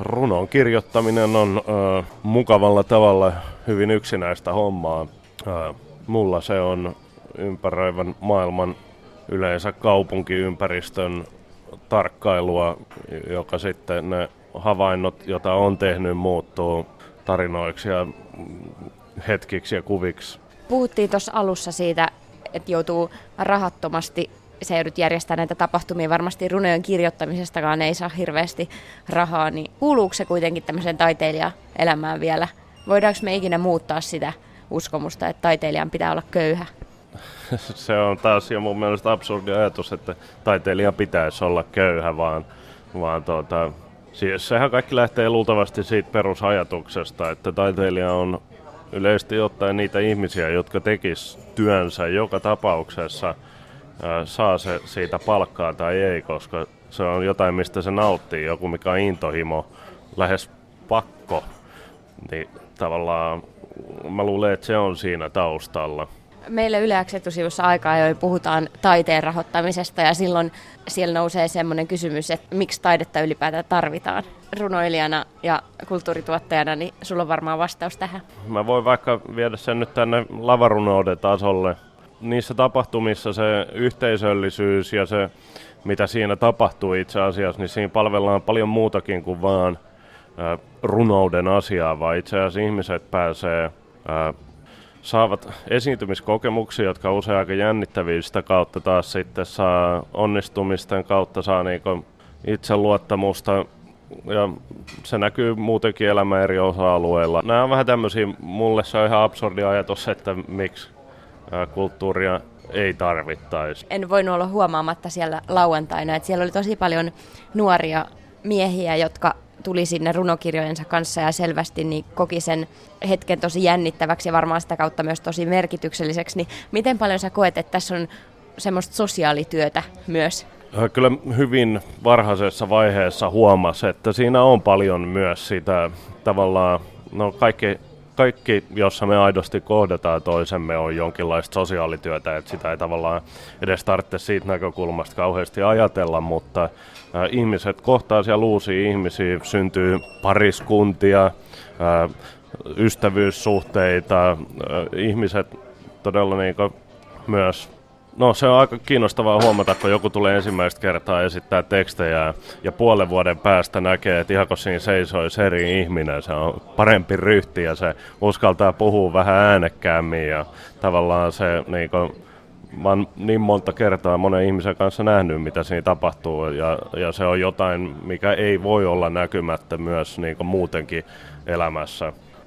Runon kirjoittaminen on ö, mukavalla tavalla hyvin yksinäistä hommaa. Ö, mulla se on ympäröivän maailman yleensä kaupunkiympäristön tarkkailua, joka sitten ne havainnot, joita on tehnyt, muuttuu tarinoiksi ja hetkiksi ja kuviksi. Puhuttiin tuossa alussa siitä, että joutuu rahattomasti se joudut järjestämään näitä tapahtumia, varmasti runojen kirjoittamisestakaan ei saa hirveästi rahaa, niin kuuluuko se kuitenkin tämmöiseen taiteilijaelämään vielä? Voidaanko me ikinä muuttaa sitä uskomusta, että taiteilijan pitää olla köyhä? se on taas jo mun mielestä absurdi ajatus, että taiteilijan pitäisi olla köyhä, vaan, vaan tuota, siis sehän kaikki lähtee luultavasti siitä perusajatuksesta, että taiteilija on yleisesti ottaen niitä ihmisiä, jotka tekis työnsä joka tapauksessa – saa se siitä palkkaa tai ei, koska se on jotain, mistä se nauttii, joku mikä on intohimo, lähes pakko, niin tavallaan mä luulen, että se on siinä taustalla. Meillä Yle etusivussa aika jo puhutaan taiteen rahoittamisesta ja silloin siellä nousee semmoinen kysymys, että miksi taidetta ylipäätään tarvitaan. Runoilijana ja kulttuurituottajana, niin sulla on varmaan vastaus tähän. Mä voin vaikka viedä sen nyt tänne lavarunouden tasolle niissä tapahtumissa se yhteisöllisyys ja se, mitä siinä tapahtuu itse asiassa, niin siinä palvellaan paljon muutakin kuin vaan runouden asiaa, vaan itse asiassa ihmiset pääsee, saavat esiintymiskokemuksia, jotka on usein aika jännittäviä, sitä kautta taas sitten saa onnistumisten kautta saa niinku itseluottamusta ja se näkyy muutenkin elämän eri osa-alueilla. Nämä on vähän tämmöisiä, mulle se on ihan absurdi ajatus, että miksi kulttuuria ei tarvittaisi. En voinut olla huomaamatta siellä lauantaina, että siellä oli tosi paljon nuoria miehiä, jotka tuli sinne runokirjojensa kanssa ja selvästi niin koki sen hetken tosi jännittäväksi ja varmaan sitä kautta myös tosi merkitykselliseksi. Niin miten paljon sä koet, että tässä on semmoista sosiaalityötä myös? Kyllä hyvin varhaisessa vaiheessa huomasi, että siinä on paljon myös sitä tavallaan, no kaikki kaikki, jossa me aidosti kohdataan toisemme, on jonkinlaista sosiaalityötä, että sitä ei tavallaan edes tarvitse siitä näkökulmasta kauheasti ajatella, mutta äh, ihmiset kohtaa siellä uusia ihmisiä, syntyy pariskuntia, äh, ystävyyssuhteita, äh, ihmiset todella niin myös No se on aika kiinnostavaa huomata, kun joku tulee ensimmäistä kertaa esittää tekstejä ja puolen vuoden päästä näkee, että ihan kun siinä seisoisi eri ihminen, se on parempi ryhti ja se uskaltaa puhua vähän äänekkäämmin ja tavallaan se niin kuin, mä oon niin monta kertaa monen ihmisen kanssa nähnyt, mitä siinä tapahtuu, ja, ja se on jotain, mikä ei voi olla näkymättä myös niin muutenkin elämässä.